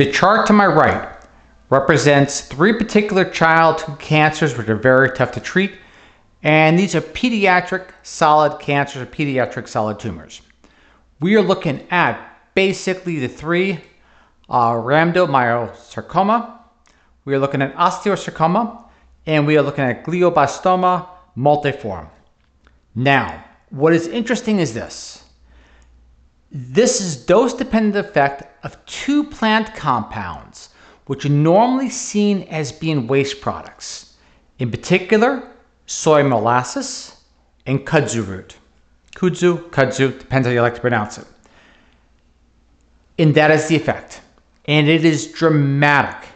The chart to my right represents three particular childhood cancers which are very tough to treat, and these are pediatric solid cancers or pediatric solid tumors. We are looking at basically the three uh, rhabdomyosarcoma, we are looking at osteosarcoma, and we are looking at glioblastoma multiforme. Now, what is interesting is this. This is dose-dependent effect of two plant compounds, which are normally seen as being waste products. In particular, soy molasses and kudzu root. Kudzu, kudzu, depends how you like to pronounce it. And that is the effect. And it is dramatic.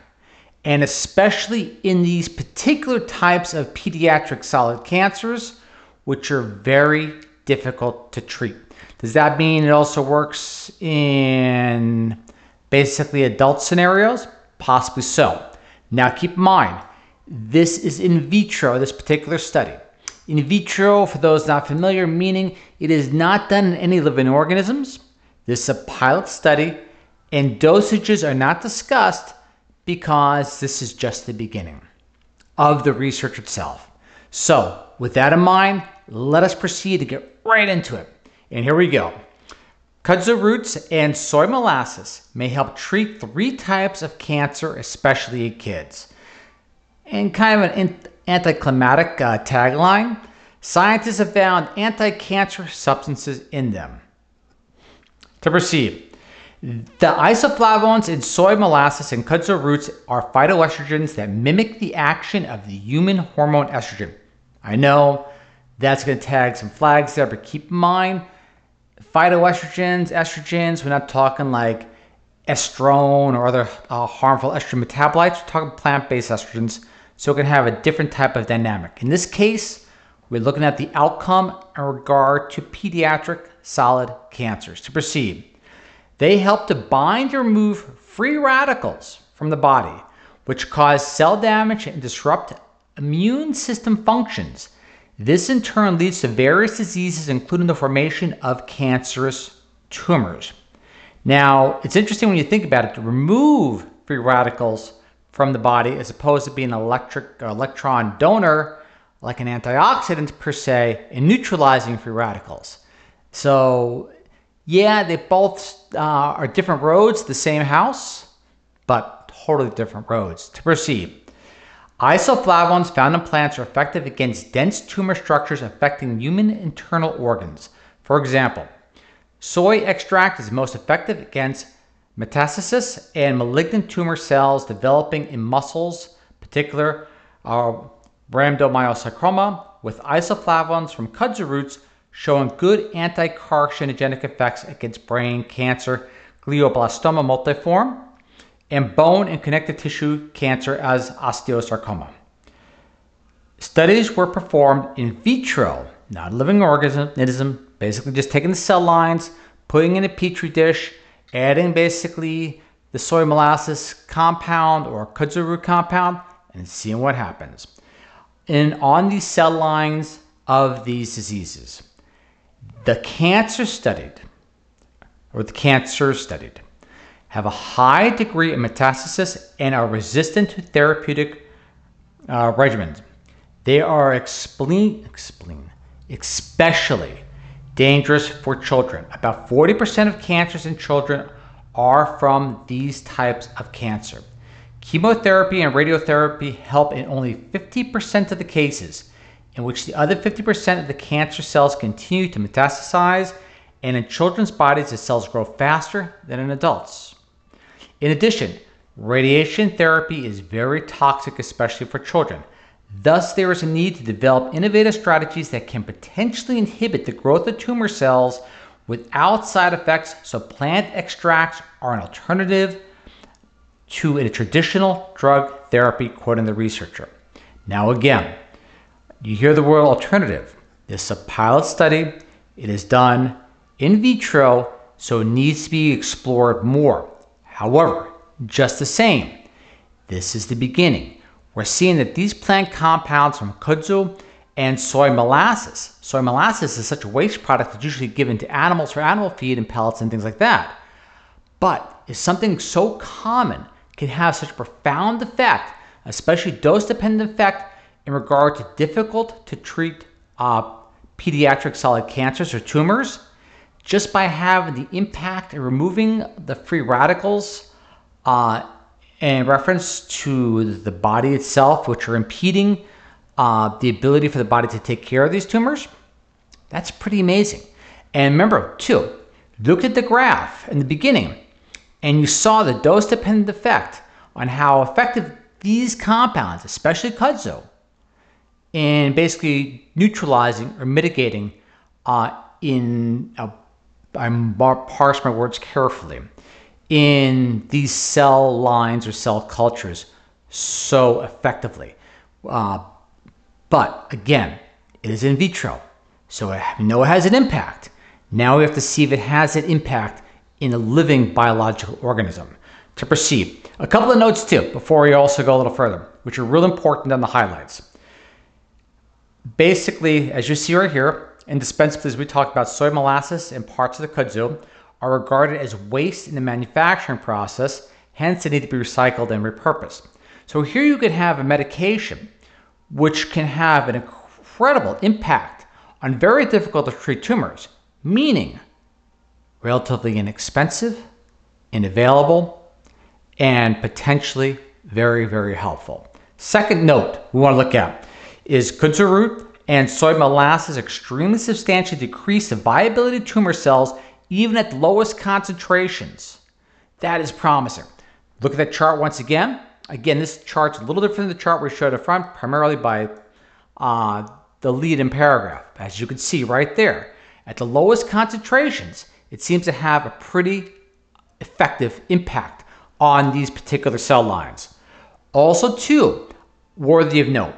And especially in these particular types of pediatric solid cancers, which are very difficult to treat. Does that mean it also works in basically adult scenarios? Possibly so. Now keep in mind, this is in vitro, this particular study. In vitro, for those not familiar, meaning it is not done in any living organisms. This is a pilot study, and dosages are not discussed because this is just the beginning of the research itself. So, with that in mind, let us proceed to get right into it. And here we go. Kudzu roots and soy molasses may help treat three types of cancer, especially in kids. And kind of an anticlimactic uh, tagline scientists have found anti cancer substances in them. To proceed, the isoflavones in soy molasses and kudzu roots are phytoestrogens that mimic the action of the human hormone estrogen. I know that's going to tag some flags there, but keep in mind phytoestrogens, estrogens, we're not talking like estrone or other uh, harmful estrogen metabolites, we're talking plant based estrogens. So it can have a different type of dynamic. In this case, we're looking at the outcome in regard to pediatric solid cancers. To proceed, they help to bind or remove free radicals from the body, which cause cell damage and disrupt immune system functions. This in turn leads to various diseases, including the formation of cancerous tumors. Now, it's interesting when you think about it to remove free radicals from the body as opposed to being an electric or electron donor like an antioxidant per se in neutralizing free radicals. So, yeah, they both uh, are different roads, the same house, but totally different roads. To proceed, isoflavones found in plants are effective against dense tumor structures affecting human internal organs. For example, soy extract is most effective against Metastasis and malignant tumor cells developing in muscles, particular uh, rhabdomyosarcoma, with isoflavones from kudzu roots showing good anti-carcinogenic effects against brain cancer, glioblastoma multiforme, and bone and connective tissue cancer as osteosarcoma. Studies were performed in vitro, not a living organism, basically just taking the cell lines, putting in a petri dish, adding basically the soy molasses compound or kudzu root compound and seeing what happens. And on these cell lines of these diseases, the cancer studied, or the cancer studied, have a high degree of metastasis and are resistant to therapeutic uh, regimens. They are explain, explain, especially dangerous for children. About 40% of cancers in children are from these types of cancer. Chemotherapy and radiotherapy help in only 50% of the cases, in which the other 50% of the cancer cells continue to metastasize, and in children's bodies, the cells grow faster than in adults. In addition, radiation therapy is very toxic, especially for children. Thus, there is a need to develop innovative strategies that can potentially inhibit the growth of tumor cells without side effects, so plant extracts are an alternative to a traditional drug therapy, quoting the researcher. Now, again, you hear the word alternative. This is a pilot study, it is done in vitro, so it needs to be explored more. However, just the same, this is the beginning we're seeing that these plant compounds from kudzu and soy molasses. Soy molasses is such a waste product that's usually given to animals for animal feed and pellets and things like that. But is something so common can have such a profound effect, especially dose dependent effect in regard to difficult to treat uh, pediatric solid cancers or tumors just by having the impact of removing the free radicals uh, in reference to the body itself, which are impeding uh, the ability for the body to take care of these tumors. That's pretty amazing. And remember, too, look at the graph in the beginning, and you saw the dose dependent effect on how effective these compounds, especially kudzu, in basically neutralizing or mitigating uh, in, uh, I parse my words carefully, in these cell lines or cell cultures so effectively. Uh, but again, it is in vitro, so we know it has an impact. Now we have to see if it has an impact in a living biological organism. To proceed, a couple of notes too before we also go a little further, which are real important on the highlights. Basically, as you see right here, indispensable as we talked about soy molasses and parts of the kudzu are regarded as waste in the manufacturing process, hence they need to be recycled and repurposed. So here you could have a medication which can have an incredible impact on very difficult to treat tumors, meaning relatively inexpensive, and available and potentially very, very helpful. Second note we want to look at is kudzu root and soy molasses extremely substantially decrease the viability of tumor cells even at the lowest concentrations. That is promising. Look at that chart once again. Again, this chart's a little different than the chart we showed up front, primarily by uh, the lead in paragraph. As you can see right there, at the lowest concentrations, it seems to have a pretty effective impact on these particular cell lines. Also, too, worthy of note,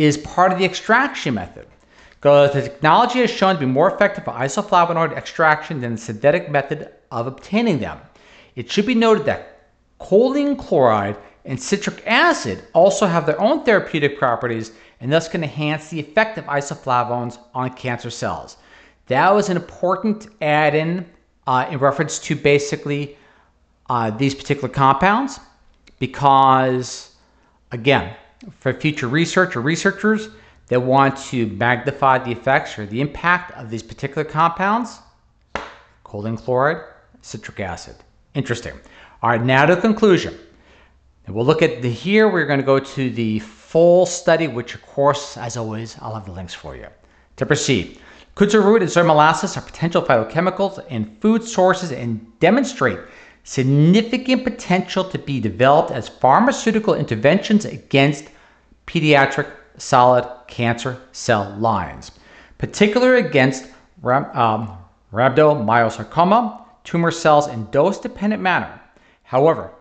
is part of the extraction method. Because the technology has shown to be more effective for isoflavonoid extraction than the synthetic method of obtaining them. It should be noted that choline chloride and citric acid also have their own therapeutic properties and thus can enhance the effect of isoflavones on cancer cells. That was an important add in uh, in reference to basically uh, these particular compounds because, again, for future research or researchers that want to magnify the effects or the impact of these particular compounds, choline chloride, citric acid. Interesting. All right, now to the conclusion. And we'll look at the here, we're going to go to the full study, which of course, as always, I'll have the links for you. To proceed, kudzu root and soy molasses are potential phytochemicals in food sources and demonstrate significant potential to be developed as pharmaceutical interventions against pediatric solid cancer cell lines, particularly against um, rhabdomyosarcoma tumor cells in dose-dependent manner. However,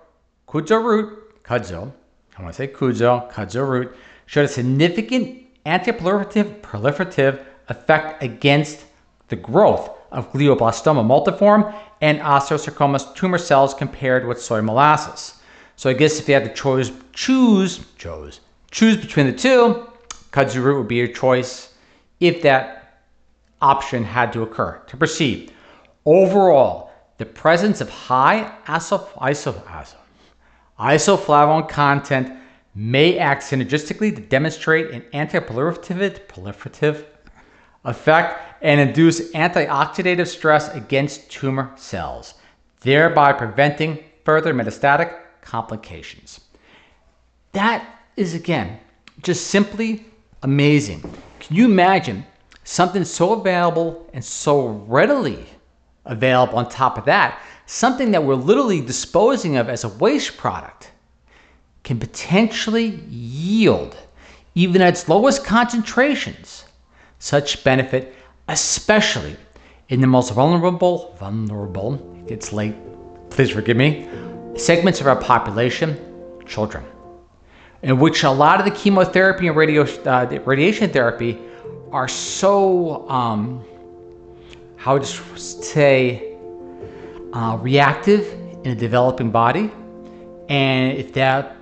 kudzu root, kudzu, I want to say kudzu, kudzu root, showed a significant antiproliferative proliferative effect against the growth of glioblastoma multiforme and osteosarcoma tumor cells compared with soy molasses. So I guess if you had to choose, choose, choose, choose between the two, kudzu root would be your choice if that option had to occur. To proceed, overall, the presence of high isof isof isof isoflavone content may act synergistically to demonstrate an anti-proliferative proliferative effect and induce antioxidative stress against tumor cells, thereby preventing further metastatic complications. That is again just simply amazing. Can you imagine something so available and so readily available on top of that? Something that we're literally disposing of as a waste product can potentially yield, even at its lowest concentrations, such benefit, especially in the most vulnerable, vulnerable, it's late, please forgive me, segments of our population, children in which a lot of the chemotherapy and radio, uh, radiation therapy are so, um, how would you say, uh, reactive in a developing body. And if that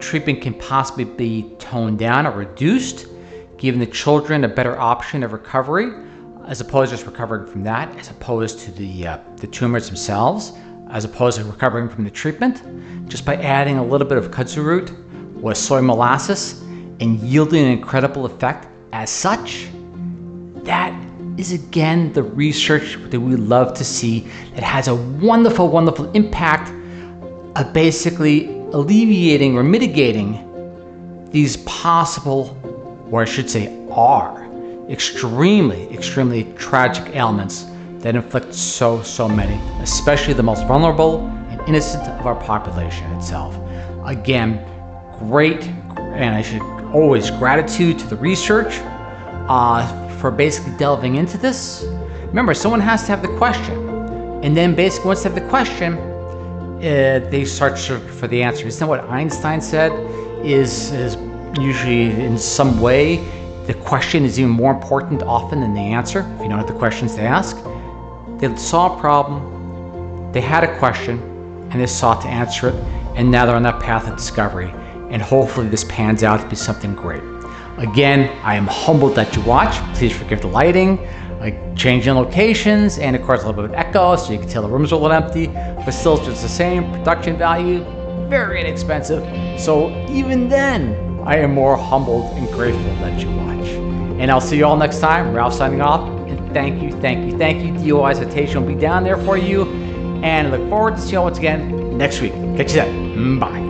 treatment can possibly be toned down or reduced, giving the children a better option of recovery, as opposed to just recovering from that, as opposed to the, uh, the tumors themselves, as opposed to recovering from the treatment just by adding a little bit of kudzu root or soy molasses and yielding an incredible effect as such, that is again the research that we love to see that has a wonderful, wonderful impact of basically alleviating or mitigating these possible, or I should say, are extremely, extremely tragic ailments that inflict so, so many, especially the most vulnerable and innocent of our population itself. Again, great, and I should always gratitude to the research uh, for basically delving into this. Remember, someone has to have the question, and then basically once they have the question, uh, they start for the answer. Isn't that what Einstein said? Is is usually in some way the question is even more important often than the answer. If you don't have the questions to ask, they saw a problem, they had a question, and they sought to answer it, and now they're on that path of discovery. And hopefully, this pans out to be something great. Again, I am humbled that you watch. Please forgive the lighting, like changing locations, and of course a little bit of echo, so you can tell the room's a little empty, but still it's just the same production value, very inexpensive. So even then, I am more humbled and grateful that you watch. And I'll see you all next time. Ralph signing off. And thank you, thank you, thank you. DOI's invitation will be down there for you. And I look forward to seeing you all once again next week. Catch you then. Bye.